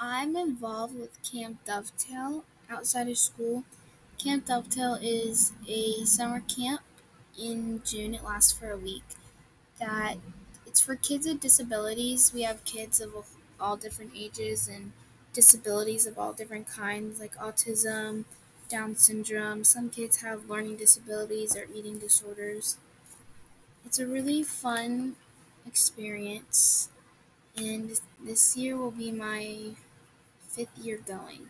I'm involved with Camp Dovetail outside of school. Camp Dovetail is a summer camp in June. It lasts for a week. That it's for kids with disabilities. We have kids of all different ages and disabilities of all different kinds, like autism, Down syndrome. Some kids have learning disabilities or eating disorders. It's a really fun experience, and this year will be my fifth year going.